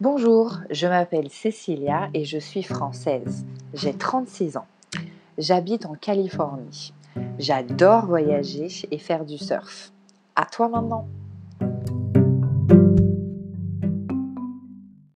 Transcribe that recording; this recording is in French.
Bonjour, je m'appelle Cécilia mmh. et je suis française. J'ai 36 ans. J'habite en Californie. J'adore voyager et faire du surf. À toi maintenant.